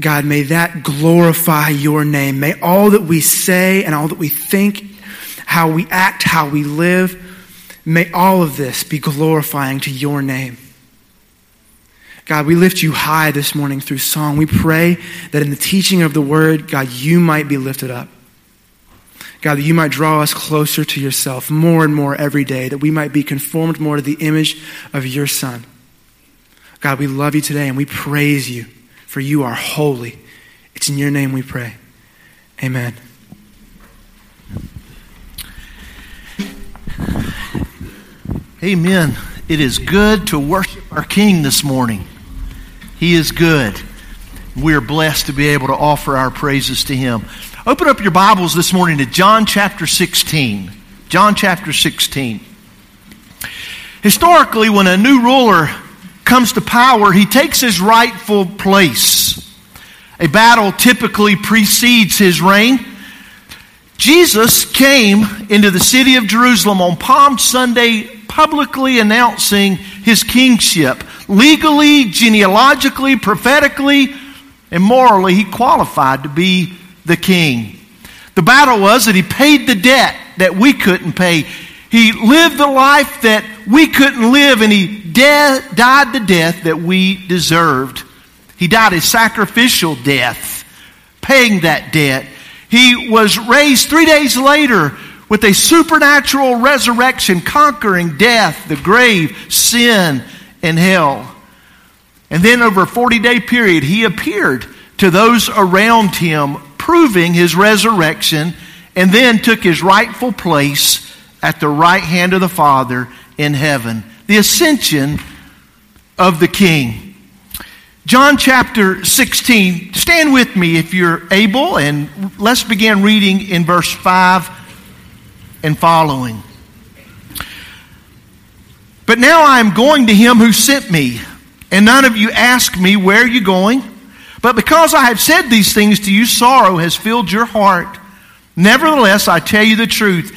God, may that glorify your name. May all that we say and all that we think, how we act, how we live, may all of this be glorifying to your name. God, we lift you high this morning through song. We pray that in the teaching of the word, God, you might be lifted up. God, that you might draw us closer to yourself more and more every day, that we might be conformed more to the image of your Son. God, we love you today and we praise you, for you are holy. It's in your name we pray. Amen. Amen. It is good to worship our King this morning. He is good. We are blessed to be able to offer our praises to Him. Open up your Bibles this morning to John chapter 16. John chapter 16. Historically, when a new ruler comes to power, he takes his rightful place. A battle typically precedes his reign. Jesus came into the city of Jerusalem on Palm Sunday publicly announcing his kingship. Legally, genealogically, prophetically, and morally, he qualified to be the king. The battle was that he paid the debt that we couldn't pay. He lived the life that we couldn't live, and he de- died the death that we deserved. He died a sacrificial death, paying that debt. He was raised three days later with a supernatural resurrection, conquering death, the grave, sin, and hell. And then over a 40 day period, he appeared to those around him, proving his resurrection, and then took his rightful place at the right hand of the Father in heaven. The ascension of the King. John chapter 16. Stand with me if you're able, and let's begin reading in verse 5 and following. But now I am going to him who sent me, and none of you ask me, Where are you going? But because I have said these things to you, sorrow has filled your heart. Nevertheless, I tell you the truth.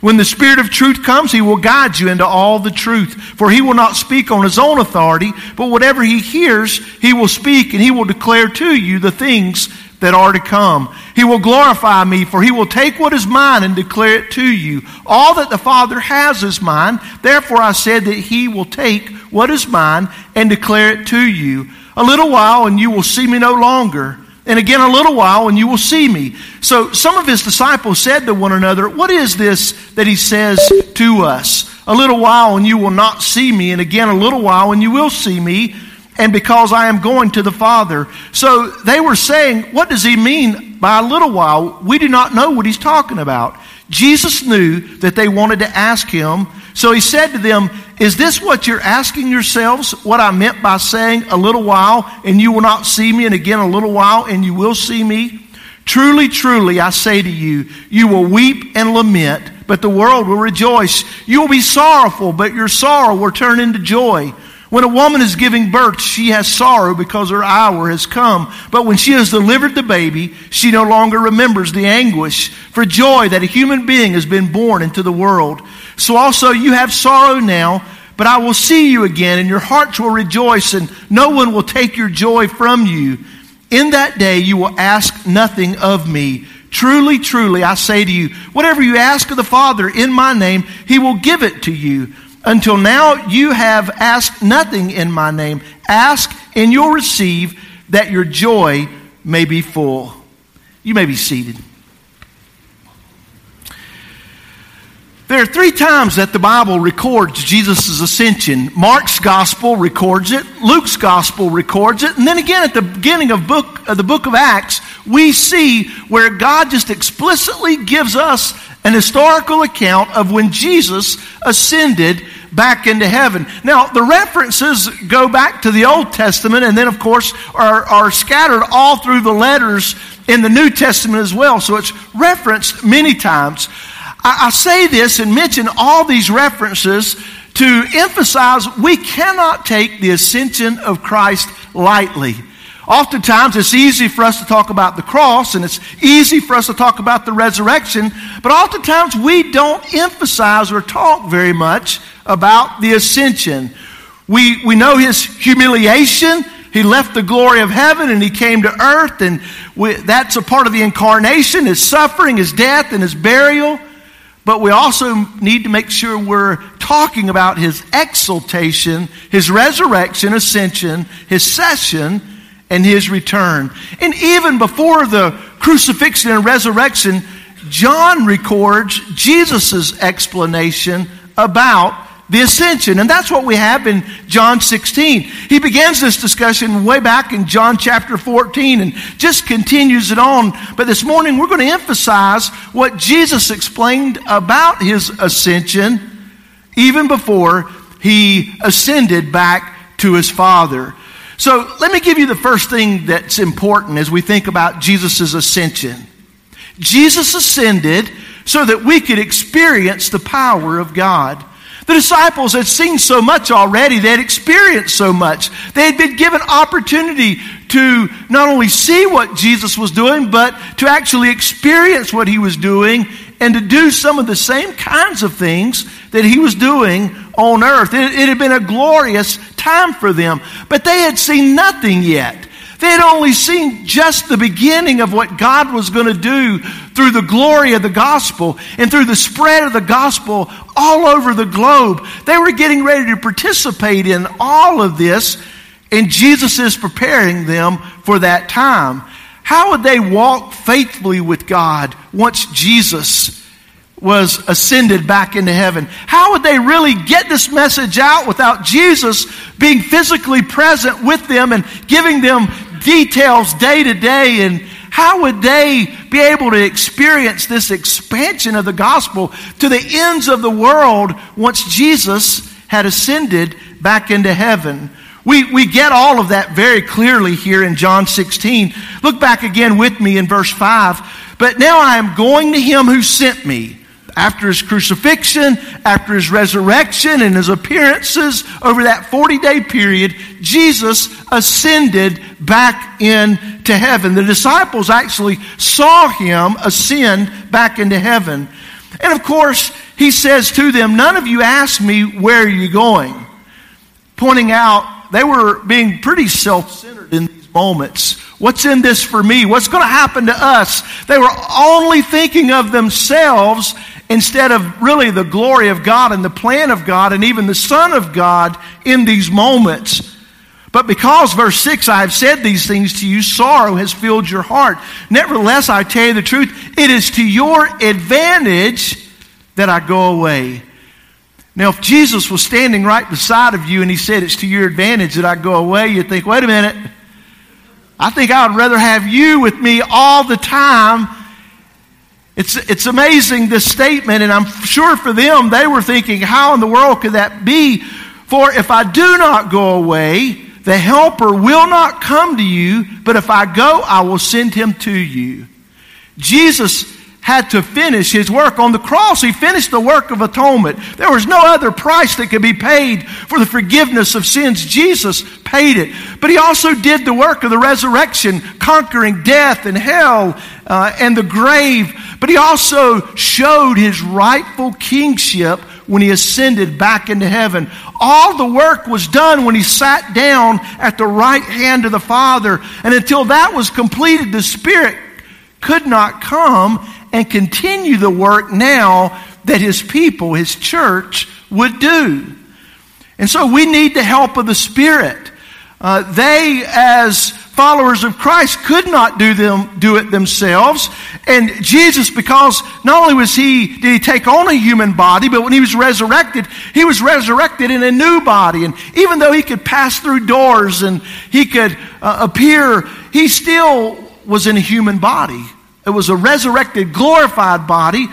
When the Spirit of truth comes, He will guide you into all the truth. For He will not speak on His own authority, but whatever He hears, He will speak, and He will declare to you the things that are to come. He will glorify me, for he will take what is mine and declare it to you. All that the Father has is mine. Therefore I said that he will take what is mine and declare it to you. A little while and you will see me no longer. And again, a little while and you will see me. So some of his disciples said to one another, What is this that he says to us? A little while and you will not see me. And again, a little while and you will see me and because I am going to the Father. So they were saying, What does he mean by a little while? We do not know what he's talking about. Jesus knew that they wanted to ask him. So he said to them, Is this what you're asking yourselves? What I meant by saying a little while and you will not see me, and again a little while and you will see me? Truly, truly, I say to you, you will weep and lament, but the world will rejoice. You will be sorrowful, but your sorrow will turn into joy. When a woman is giving birth, she has sorrow because her hour has come. But when she has delivered the baby, she no longer remembers the anguish for joy that a human being has been born into the world. So also you have sorrow now, but I will see you again, and your hearts will rejoice, and no one will take your joy from you. In that day you will ask nothing of me. Truly, truly, I say to you, whatever you ask of the Father in my name, he will give it to you. Until now, you have asked nothing in my name. Ask and you'll receive that your joy may be full. You may be seated. There are three times that the Bible records Jesus' ascension. Mark's gospel records it, Luke's gospel records it, and then again at the beginning of, book, of the book of Acts, we see where God just explicitly gives us an historical account of when Jesus ascended back into heaven. Now, the references go back to the Old Testament and then, of course, are, are scattered all through the letters in the New Testament as well. So it's referenced many times. I, I say this and mention all these references to emphasize we cannot take the ascension of Christ lightly. Oftentimes, it's easy for us to talk about the cross and it's easy for us to talk about the resurrection, but oftentimes we don't emphasize or talk very much about the ascension. We, we know his humiliation. He left the glory of heaven and he came to earth, and we, that's a part of the incarnation his suffering, his death, and his burial. But we also need to make sure we're talking about his exaltation, his resurrection, ascension, his session, and his return. And even before the crucifixion and resurrection, John records Jesus' explanation about the ascension. And that's what we have in John 16. He begins this discussion way back in John chapter 14 and just continues it on. But this morning we're going to emphasize what Jesus explained about his ascension even before he ascended back to his Father. So let me give you the first thing that's important as we think about Jesus' ascension. Jesus ascended so that we could experience the power of God. The disciples had seen so much already. They had experienced so much. They had been given opportunity to not only see what Jesus was doing, but to actually experience what he was doing and to do some of the same kinds of things that he was doing on earth. It, it, had been a glorious time for them, but they had seen nothing yet. They had only seen just the beginning of what God was going to do through the glory of the gospel and through the spread of the gospel all over the globe. They were getting ready to participate in all of this, and Jesus is preparing them for that time. How would they walk faithfully with God once Jesus was ascended back into heaven? How would they really get this message out without Jesus being physically present with them and giving them details day to day? And how would they be able to experience this expansion of the gospel to the ends of the world once Jesus had ascended back into heaven? We, we get all of that very clearly here in John 16. Look back again with me in verse 5. But now I am going to him who sent me. After his crucifixion, after his resurrection, and his appearances over that 40 day period, Jesus ascended back into heaven. The disciples actually saw him ascend back into heaven. And of course, he says to them, None of you ask me, Where are you going? Pointing out they were being pretty self centered in these moments. What's in this for me? What's going to happen to us? They were only thinking of themselves instead of really the glory of God and the plan of God and even the Son of God in these moments. But because, verse 6, I have said these things to you, sorrow has filled your heart. Nevertheless, I tell you the truth, it is to your advantage that I go away. Now, if Jesus was standing right beside of you and he said, It's to your advantage that I go away, you'd think, Wait a minute. I think I would rather have you with me all the time. It's, it's amazing, this statement, and I'm sure for them, they were thinking, How in the world could that be? For if I do not go away, the Helper will not come to you, but if I go, I will send him to you. Jesus had to finish his work on the cross. He finished the work of atonement. There was no other price that could be paid for the forgiveness of sins. Jesus paid it. But he also did the work of the resurrection, conquering death and hell uh, and the grave. But he also showed his rightful kingship when he ascended back into heaven. All the work was done when he sat down at the right hand of the Father. And until that was completed, the Spirit could not come and continue the work now that his people, his church, would do. And so we need the help of the Spirit. Uh, they, as followers of Christ, could not do them do it themselves. And Jesus, because not only was he did he take on a human body, but when he was resurrected, he was resurrected in a new body. And even though he could pass through doors and he could uh, appear, he still was in a human body. It was a resurrected, glorified body.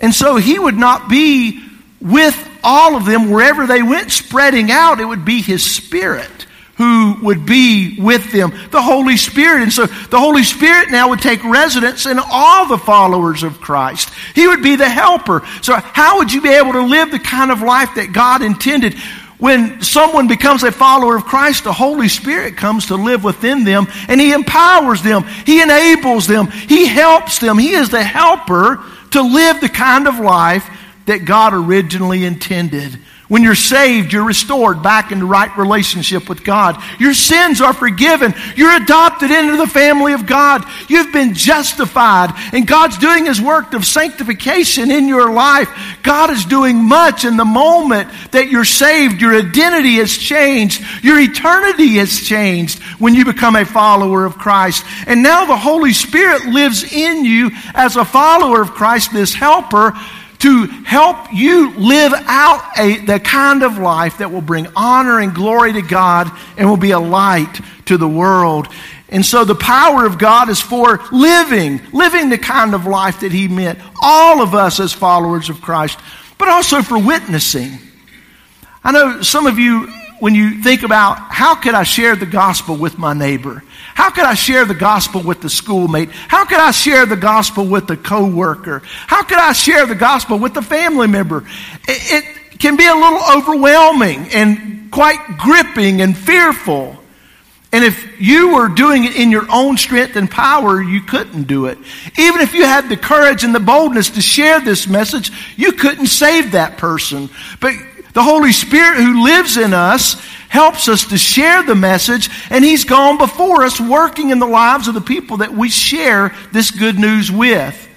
And so he would not be with all of them, wherever they went, spreading out, it would be His Spirit who would be with them, the Holy Spirit. And so the Holy Spirit now would take residence in all the followers of Christ. He would be the helper. So how would you be able to live the kind of life that God intended? When someone becomes a follower of Christ, the Holy Spirit comes to live within them and He empowers them. He enables them. He helps them. He is the helper to live the kind of life that God originally intended. When you're saved, you're restored back into right relationship with God. Your sins are forgiven. You're adopted into the family of God. You've been justified. And God's doing His work of sanctification in your life. God is doing much in the moment that you're saved. Your identity has changed. Your eternity has changed when you become a follower of Christ. And now the Holy Spirit lives in you as a follower of Christ, this helper to help you live out a, the kind of life that will bring honor and glory to God and will be a light to the world. And so the power of God is for living, living the kind of life that He meant, all of us as followers of Christ, but also for witnessing. I know some of you when you think about how could I share the gospel with my neighbor? How could I share the gospel with the schoolmate? How could I share the gospel with the coworker? How could I share the gospel with the family member? It, it can be a little overwhelming and quite gripping and fearful. And if you were doing it in your own strength and power, you couldn't do it. Even if you had the courage and the boldness to share this message, you couldn't save that person. But the Holy Spirit who lives in us helps us to share the message, and He's gone before us working in the lives of the people that we share this good news with.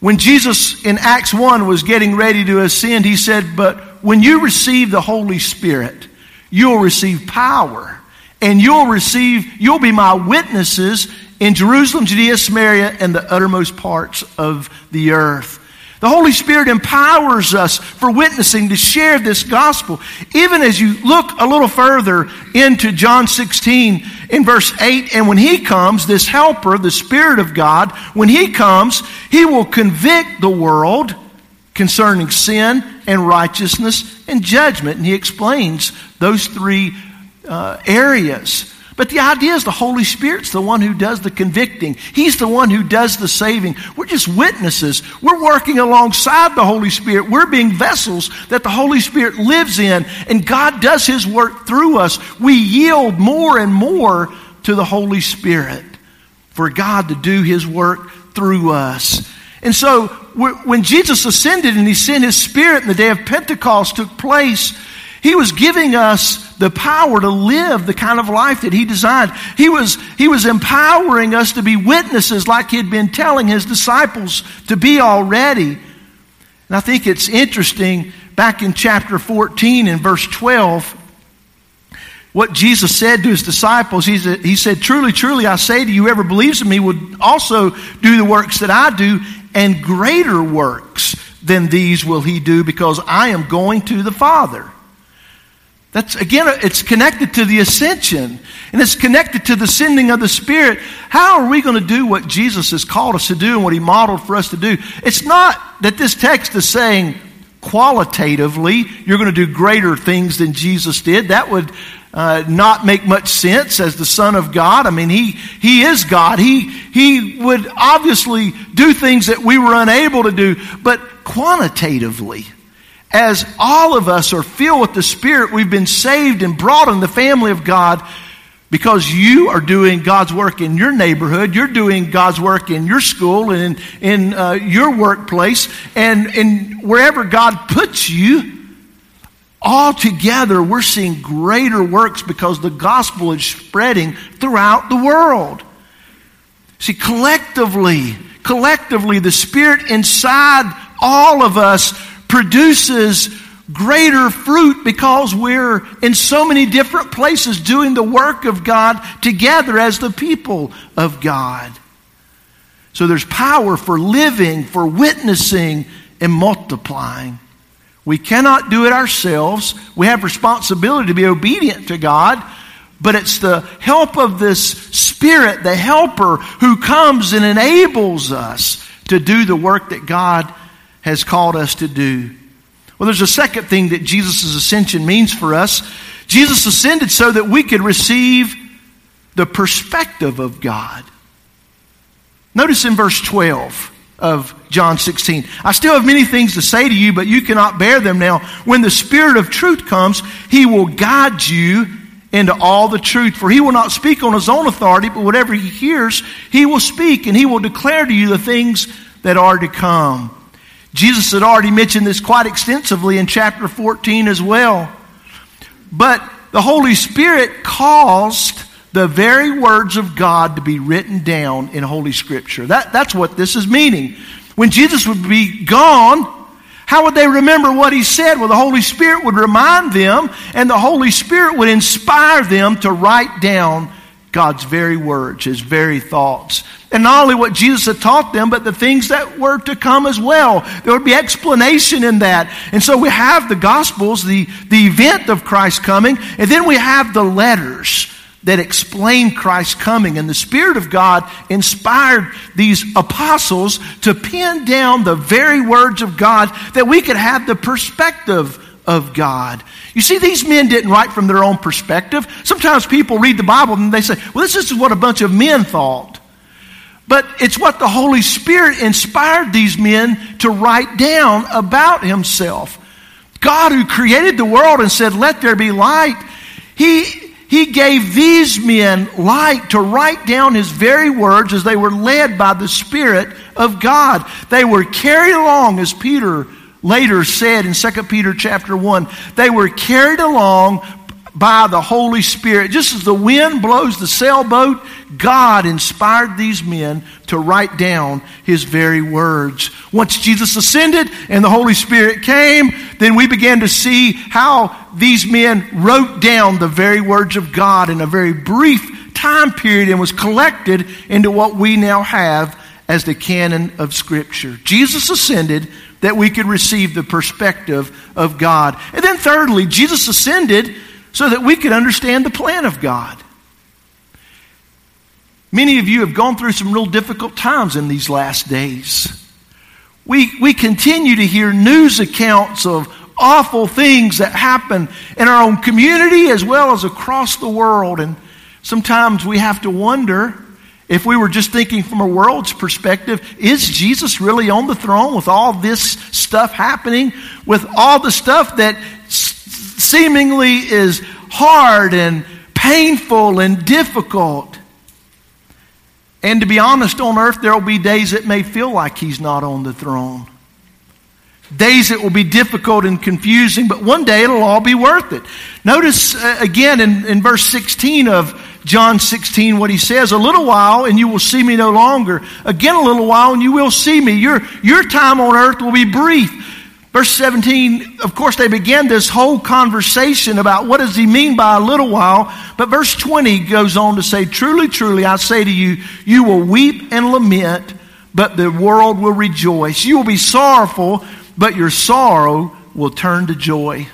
When Jesus in Acts 1 was getting ready to ascend, He said, But when you receive the Holy Spirit, you'll receive power, and you'll receive, you'll be my witnesses in Jerusalem, Judea, Samaria, and the uttermost parts of the earth. The Holy Spirit empowers us for witnessing to share this gospel. Even as you look a little further into John 16 in verse 8, and when He comes, this helper, the Spirit of God, when He comes, He will convict the world concerning sin and righteousness and judgment. And He explains those three uh, areas. But the idea is the Holy Spirit's the one who does the convicting. He's the one who does the saving. We're just witnesses. We're working alongside the Holy Spirit. We're being vessels that the Holy Spirit lives in, and God does His work through us. We yield more and more to the Holy Spirit for God to do His work through us. And so, when Jesus ascended and He sent His Spirit and the day of Pentecost took place, He was giving us the power to live the kind of life that he designed. He was, he was empowering us to be witnesses like he had been telling his disciples to be already. And I think it's interesting back in chapter 14 in verse 12, what Jesus said to his disciples. He said, he said, Truly, truly, I say to you, whoever believes in me would also do the works that I do, and greater works than these will he do, because I am going to the Father. That's again, it's connected to the ascension and it's connected to the sending of the Spirit. How are we going to do what Jesus has called us to do and what He modeled for us to do? It's not that this text is saying qualitatively you're going to do greater things than Jesus did. That would uh, not make much sense as the Son of God. I mean, He, He is God. He, He would obviously do things that we were unable to do, but quantitatively as all of us are filled with the Spirit, we've been saved and brought in the family of God because you are doing God's work in your neighborhood, you're doing God's work in your school and in, in uh, your workplace, and, and wherever God puts you. All together, we're seeing greater works because the gospel is spreading throughout the world. See, collectively, collectively, the Spirit inside all of us produces greater fruit because we're in so many different places doing the work of God together as the people of God. So there's power for living, for witnessing, and multiplying. We cannot do it ourselves. We have responsibility to be obedient to God, but it's the help of this Spirit, the helper, who comes and enables us to do the work that God has called us to do. Well, there's a second thing that Jesus' ascension means for us. Jesus ascended so that we could receive the perspective of God. Notice in verse 12 of John 16, I still have many things to say to you, but you cannot bear them now. When the Spirit of truth comes, He will guide you into all the truth. For He will not speak on His own authority, but whatever He hears, He will speak, and He will declare to you the things that are to come. Jesus had already mentioned this quite extensively in chapter 14 as well. But the Holy Spirit caused the very words of God to be written down in Holy Scripture. That, that's what this is meaning. When Jesus would be gone, how would they remember what he said? Well, the Holy Spirit would remind them, and the Holy Spirit would inspire them to write down God's very words, his very thoughts. And not only what Jesus had taught them, but the things that were to come as well. There would be explanation in that. And so we have the Gospels, the, the event of Christ coming, and then we have the letters that explain Christ's coming. And the Spirit of God inspired these apostles to pin down the very words of God that we could have the perspective of God. You see, these men didn't write from their own perspective. Sometimes people read the Bible and they say, well, this is what a bunch of men thought. But it's what the Holy Spirit inspired these men to write down about Himself. God, who created the world and said, Let there be light, He, he gave these men light to write down His very words as they were led by the Spirit of God. They were carried along, as Peter later said in 2 Peter chapter 1, they were carried along by the Holy Spirit. Just as the wind blows the sailboat, God inspired these men to write down his very words. Once Jesus ascended and the Holy Spirit came, then we began to see how these men wrote down the very words of God in a very brief time period and was collected into what we now have as the canon of Scripture. Jesus ascended that we could receive the perspective of God. And then thirdly, Jesus ascended so that we could understand the plan of God. Many of you have gone through some real difficult times in these last days. We, we continue to hear news accounts of awful things that happen in our own community as well as across the world. And sometimes we have to wonder if we were just thinking from a world's perspective, is Jesus really on the throne with all this stuff happening? With all the stuff that seemingly is hard and painful and difficult. And to be honest, on earth, there will be days it may feel like he's not on the throne. Days it will be difficult and confusing, but one day it'll all be worth it. Notice uh, again in, in verse 16 of John 16 what he says, a little while and you will see me no longer. Again, a little while and you will see me. Your, your time on earth will be brief. Verse 17, of course, they began this whole conversation about what does he mean by a little while. But verse 20 goes on to say, Truly, truly, I say to you, you will weep and lament, but the world will rejoice. You will be sorrowful, but your sorrow will turn to joy.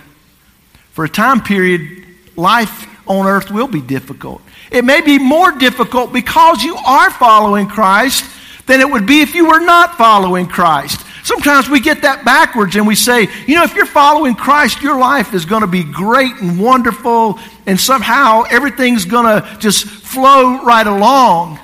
For a time period, life on earth will be difficult. It may be more difficult because you are following Christ than it would be if you were not following Christ. Sometimes we get that backwards and we say, you know, if you're following Christ, your life is going to be great and wonderful, and somehow everything's going to just flow right along.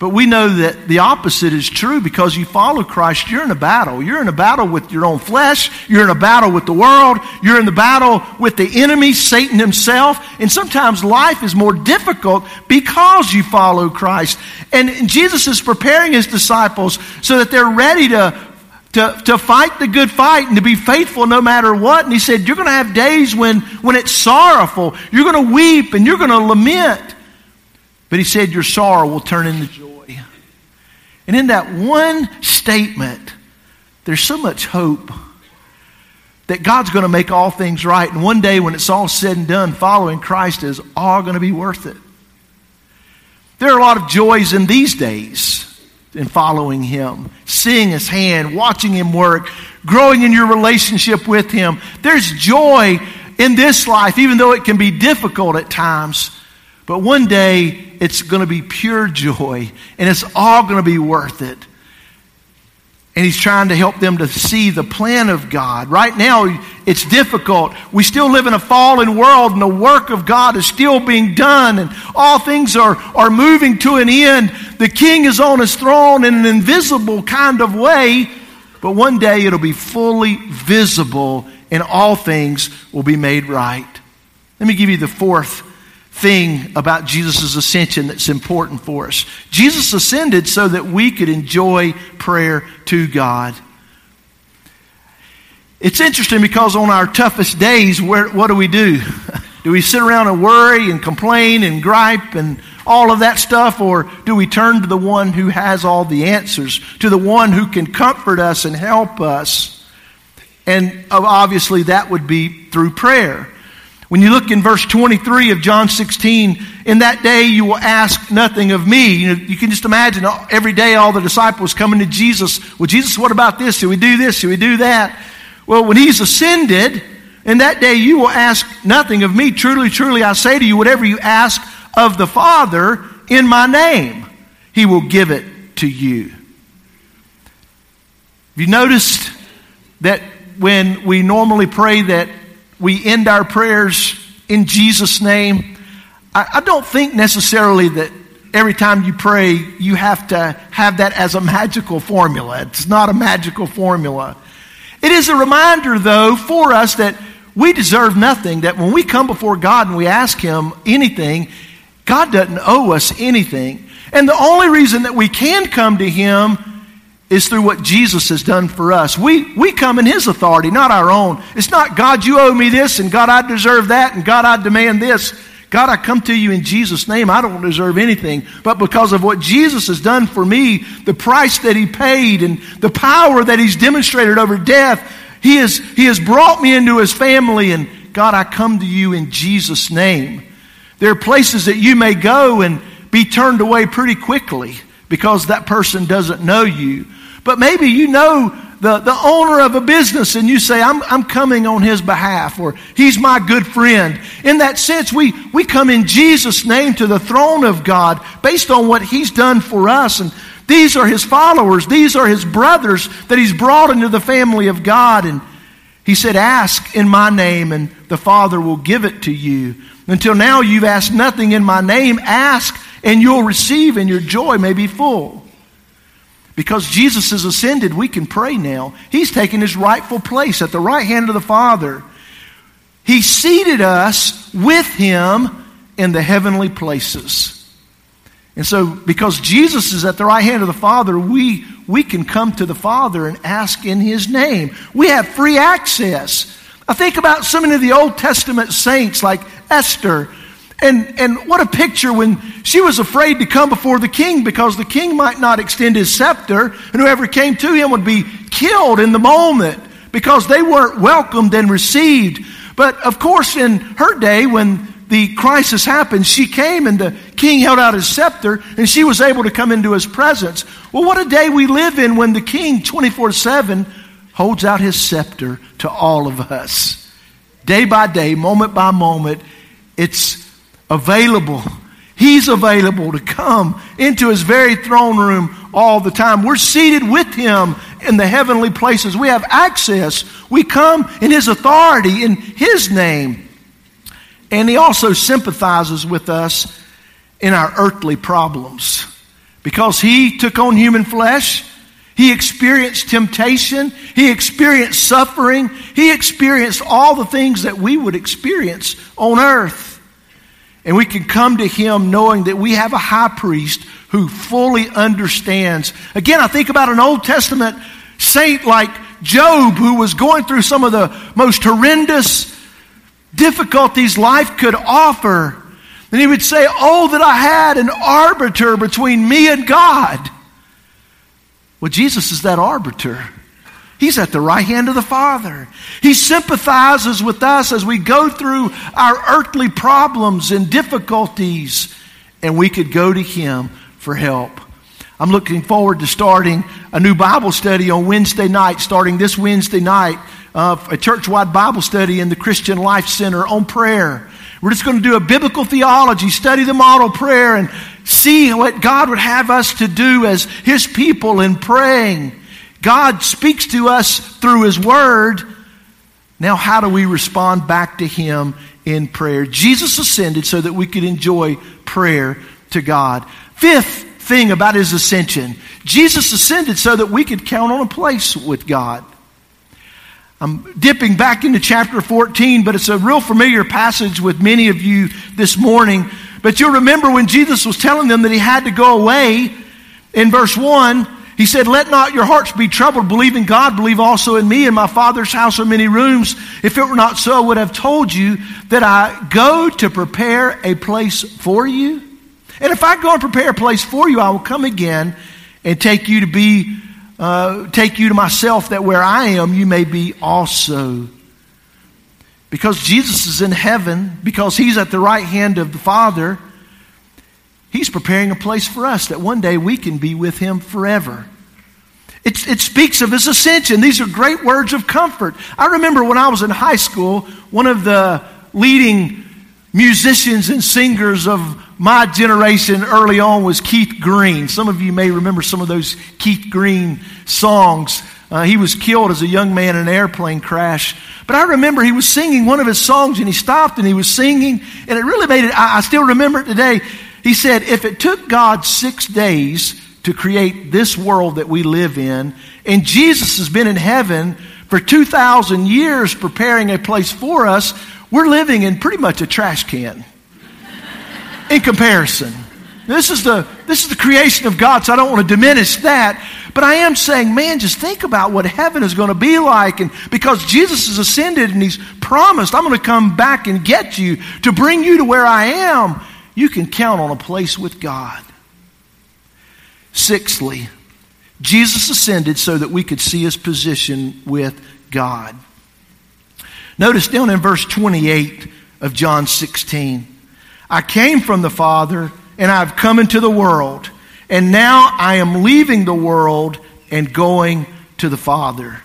But we know that the opposite is true because you follow Christ, you're in a battle. You're in a battle with your own flesh. You're in a battle with the world. You're in the battle with the enemy, Satan himself. And sometimes life is more difficult because you follow Christ. And Jesus is preparing his disciples so that they're ready to to, to fight the good fight and to be faithful no matter what. And he said, You're going to have days when, when it's sorrowful. You're going to weep and you're going to lament. But he said, Your sorrow will turn into joy. And in that one statement, there's so much hope that God's going to make all things right. And one day, when it's all said and done, following Christ is all going to be worth it. There are a lot of joys in these days in following Him, seeing His hand, watching Him work, growing in your relationship with Him. There's joy in this life, even though it can be difficult at times. But one day, it's going to be pure joy, and it's all going to be worth it. and he's trying to help them to see the plan of God. Right now, it's difficult. We still live in a fallen world, and the work of God is still being done, and all things are, are moving to an end. The king is on his throne in an invisible kind of way, but one day it'll be fully visible, and all things will be made right. Let me give you the fourth thing about Jesus' ascension that's important for us. Jesus ascended so that we could enjoy prayer to God. It's interesting because on our toughest days, where, what do we do? Do we sit around and worry and complain and gripe and all of that stuff? Or do we turn to the one who has all the answers, to the one who can comfort us and help us? And uh, obviously, that would be through prayer. When you look in verse 23 of John 16, in that day you will ask nothing of me. You, know, you can just imagine every day all the disciples coming to Jesus. Well, Jesus, what about this? Should we do this? Should we do that? Well, when he's ascended, in that day you will ask nothing of me. Truly, truly, I say to you, whatever you ask of the Father in my name, he will give it to you. Have you noticed that when we normally pray that we end our prayers in Jesus' name. I, I don't think necessarily that every time you pray, you have to have that as a magical formula. It's not a magical formula. It is a reminder, though, for us that we deserve nothing, that when we come before God and we ask Him anything, God doesn't owe us anything. And the only reason that we can come to Him is through what Jesus has done for us. We, we come in His authority, not our own. It's not, God, you owe me this, and God, I deserve that, and God, I demand this. God, I come to you in Jesus' name. I don't deserve anything. But because of what Jesus has done for me, the price that He paid, and the power that He's demonstrated over death, He has, he has brought me into His family. And God, I come to you in Jesus' name. There are places that you may go and be turned away pretty quickly because that person doesn't know you. But maybe you know the, the owner of a business and you say, I'm, I'm coming on his behalf, or he's my good friend. In that sense, we, we come in Jesus' name to the throne of God based on what he's done for us. And these are his followers, these are his brothers that he's brought into the family of God. And he said, Ask in my name, and the Father will give it to you. Until now, you've asked nothing in my name. Ask, and you'll receive, and your joy may be full. Because Jesus has ascended, we can pray now. He's taken his rightful place at the right hand of the Father. He seated us with him in the heavenly places. And so, because Jesus is at the right hand of the Father, we, we can come to the Father and ask in His name. We have free access. I think about so many of the Old Testament saints like Esther and, and what a picture when she was afraid to come before the king because the king might not extend his scepter and whoever came to him would be killed in the moment because they weren't welcomed and received. But of course, in her day, when the crisis happened, she came and the king held out his scepter and she was able to come into his presence. Well, what a day we live in when the king 24 7 holds out his scepter to all of us. Day by day, moment by moment, it's available. He's available to come into his very throne room all the time. We're seated with him in the heavenly places. We have access. We come in his authority, in his name. And he also sympathizes with us in our earthly problems. Because he took on human flesh, he experienced temptation, he experienced suffering, he experienced all the things that we would experience on earth. And we can come to Him knowing that we have a high priest who fully understands. Again, I think about an Old Testament saint like Job who was going through some of the most horrendous difficulties life could offer. And he would say, Oh, that I had an arbiter between me and God. Well, Jesus is that arbiter. He's at the right hand of the Father. He sympathizes with us as we go through our earthly problems and difficulties, and we could go to Him for help. I'm looking forward to starting a new Bible study on Wednesday night, starting this Wednesday night, uh, a church wide Bible study in the Christian Life Center on prayer. We're just going to do a biblical theology, study the model prayer, and see what God would have us to do as His people in praying God speaks to us through His Word. Now, how do we respond back to Him in prayer? Jesus ascended so that we could enjoy prayer to God. Fifth thing about His ascension Jesus ascended so that we could count on a place with God. I'm dipping back into chapter 14, but it's a real familiar passage with many of you this morning. But you'll remember when Jesus was telling them that he had to go away in verse 1, he said, Let not your hearts be troubled. Believe in God, believe also in me. In my Father's house are many rooms. If it were not so, I would have told you that I go to prepare a place for you. And if I go and prepare a place for you, I will come again and take you to be, uh, take you to myself, that where I am, you may be also. Because Jesus is in heaven, because he's at the right hand of the Father, he's preparing a place for us that one day we can be with him forever. It, it speaks of his ascension. These are great words of comfort. I remember when I was in high school, one of the leading musicians and singers of my generation early on was Keith Green. Some of you may remember some of those Keith Green songs. Uh, he was killed as a young man in an airplane crash. But I remember he was singing one of his songs and he stopped and he was singing, and it really made it, I, I still remember it today. He said, If it took God six days to create this world that we live in, and Jesus has been in heaven for 2,000 years preparing a place for us, we're living in pretty much a trash can in comparison. This is the this is the creation of God, so I don't want to diminish that. But I am saying, man, just think about what heaven is going to be like. And because Jesus has ascended and he's promised, I'm going to come back and get you to bring you to where I am, you can count on a place with God. Sixthly, Jesus ascended so that we could see his position with God. Notice down in verse 28 of John 16. I came from the Father, and I've come into the world. And now I am leaving the world and going to the Father.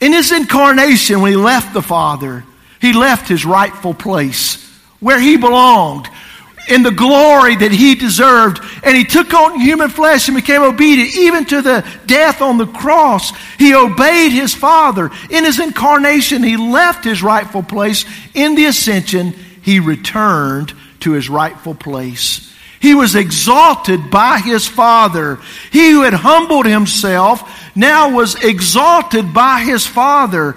In his incarnation, when he left the Father, he left his rightful place where he belonged in the glory that he deserved. And he took on human flesh and became obedient, even to the death on the cross. He obeyed his Father. In his incarnation, he left his rightful place. In the ascension, he returned to his rightful place. He was exalted by his Father. He who had humbled himself now was exalted by his Father.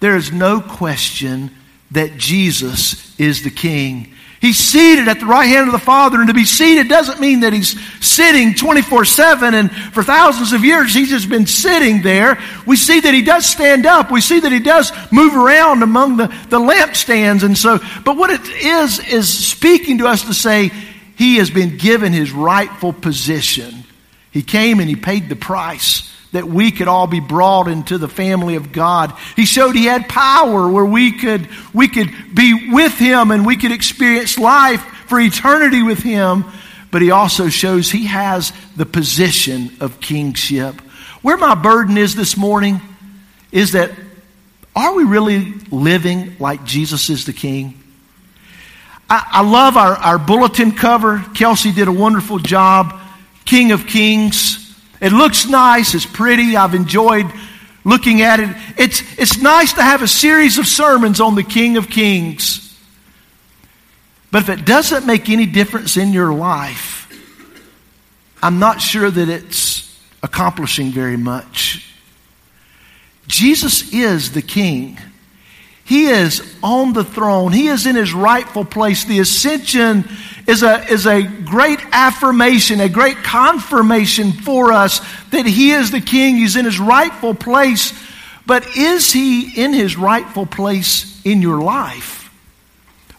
There is no question that Jesus is the King. He's seated at the right hand of the Father, and to be seated doesn't mean that he's sitting 24 7 and for thousands of years he's just been sitting there. We see that he does stand up. We see that he does move around among the, the lampstands. And so, but what it is, is speaking to us to say he has been given his rightful position. He came and he paid the price that we could all be brought into the family of God. He showed he had power where we could, we could be with him and we could experience life for eternity with him. But he also shows he has the position of kingship. Where my burden is this morning is that are we really living like Jesus is the king? I, I love our, our bulletin cover. Kelsey did a wonderful job. King of Kings. It looks nice, it's pretty, I've enjoyed looking at it. It's, it's nice to have a series of sermons on the King of Kings. But if it doesn't make any difference in your life, I'm not sure that it's accomplishing very much. Jesus is the King. He is on the throne. He is in his rightful place. The ascension is a, is a great affirmation, a great confirmation for us that he is the king. He's in his rightful place. But is he in his rightful place in your life?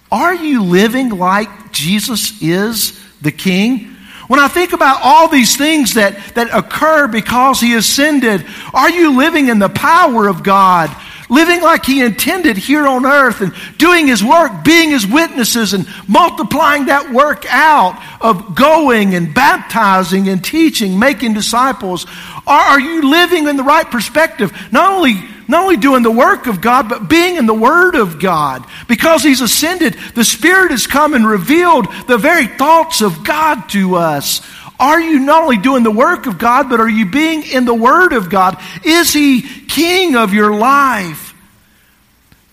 Are you living like Jesus is the king? When I think about all these things that, that occur because he ascended, are you living in the power of God? Living like He intended here on earth and doing His work, being His witnesses and multiplying that work out of going and baptizing and teaching, making disciples? Are, you living in the right perspective? Not only not only doing the work of God, but being in the Word of God. Because He's ascended, the Spirit has come and revealed the very thoughts of God to us. Are you not only doing the work of God, but are you being in the Word of God? Is He King of your life?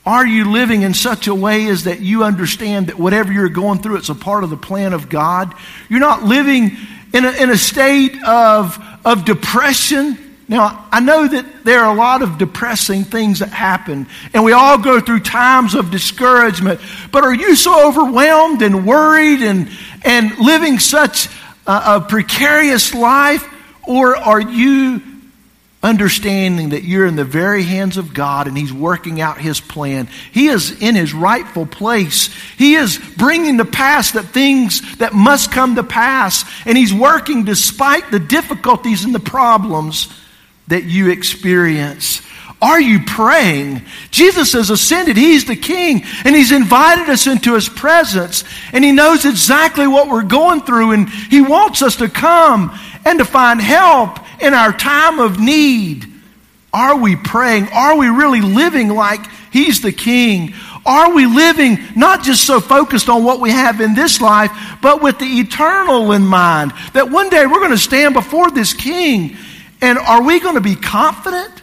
Are you living in such a way as that you understand that whatever you're going through, it's a part of the plan of God? You're not living in a, in a state of, of depression. Now, I know that there are a lot of depressing things that happen, and we all go through times of discouragement. But are you so overwhelmed and worried and, and living such a, a precarious life? Or are you understanding that you're in the very hands of God and He's working out His plan. He is in His rightful place. He is bringing to pass the things that must come to pass, and He's working despite the difficulties and the problems that you experience. Are you praying? Jesus has ascended. He's the King, and He's invited us into His presence, and He knows exactly what we're going through, and He wants us to come and to find help in our time of need. Are we praying? Are we really living like He's the King? Are we living not just so focused on what we have in this life, but with the eternal in mind? That one day we're going to stand before this King. And are we going to be confident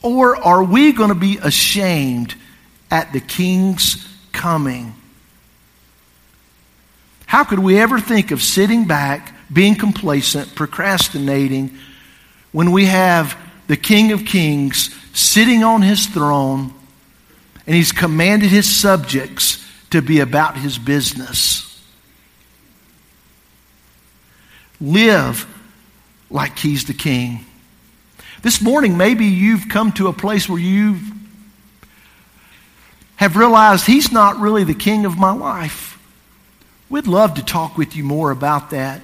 or are we going to be ashamed at the King's coming? How could we ever think of sitting back, being complacent, procrastinating, when we have the King of Kings sitting on his throne and he's commanded his subjects to be about his business. Live like he's the king. This morning, maybe you've come to a place where you have realized he's not really the king of my life. We'd love to talk with you more about that.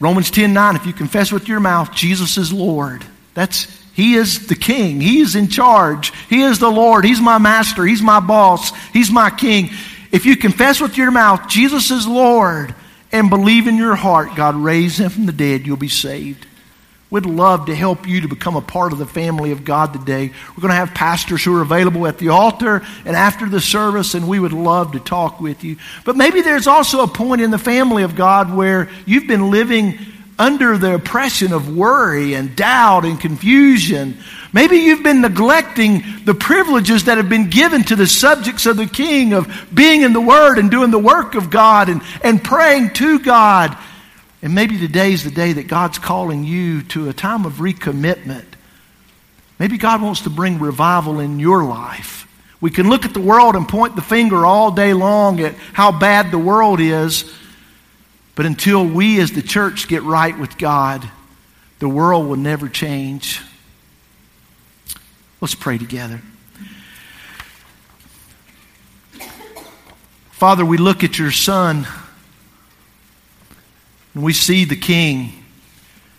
Romans 10 9, if you confess with your mouth Jesus is Lord, that's He is the King. He is in charge. He is the Lord. He's my master. He's my boss. He's my King. If you confess with your mouth Jesus is Lord and believe in your heart God raised him from the dead, you'll be saved. We'd love to help you to become a part of the family of God today. We're going to have pastors who are available at the altar and after the service, and we would love to talk with you. But maybe there's also a point in the family of God where you've been living under the oppression of worry and doubt and confusion. Maybe you've been neglecting the privileges that have been given to the subjects of the king of being in the Word and doing the work of God and, and praying to God and maybe today is the day that God's calling you to a time of recommitment. Maybe God wants to bring revival in your life. We can look at the world and point the finger all day long at how bad the world is, but until we as the church get right with God, the world will never change. Let's pray together. Father, we look at your Son. And we see the King.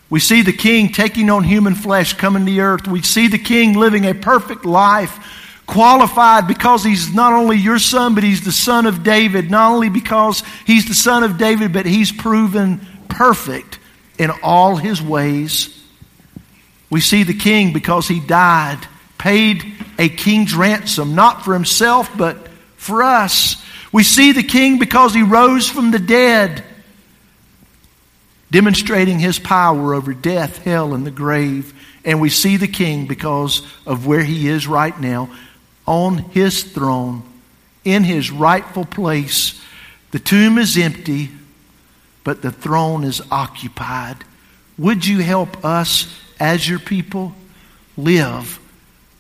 We see the King taking on human flesh, coming to earth. We see the King living a perfect life, qualified because he's not only your son, but he's the son of David. Not only because he's the son of David, but he's proven perfect in all his ways. We see the King because he died, paid a king's ransom, not for himself, but for us. We see the King because he rose from the dead demonstrating his power over death, hell, and the grave. And we see the king because of where he is right now on his throne, in his rightful place. The tomb is empty, but the throne is occupied. Would you help us as your people live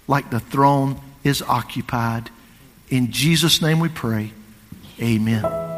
like the throne is occupied? In Jesus' name we pray. Amen.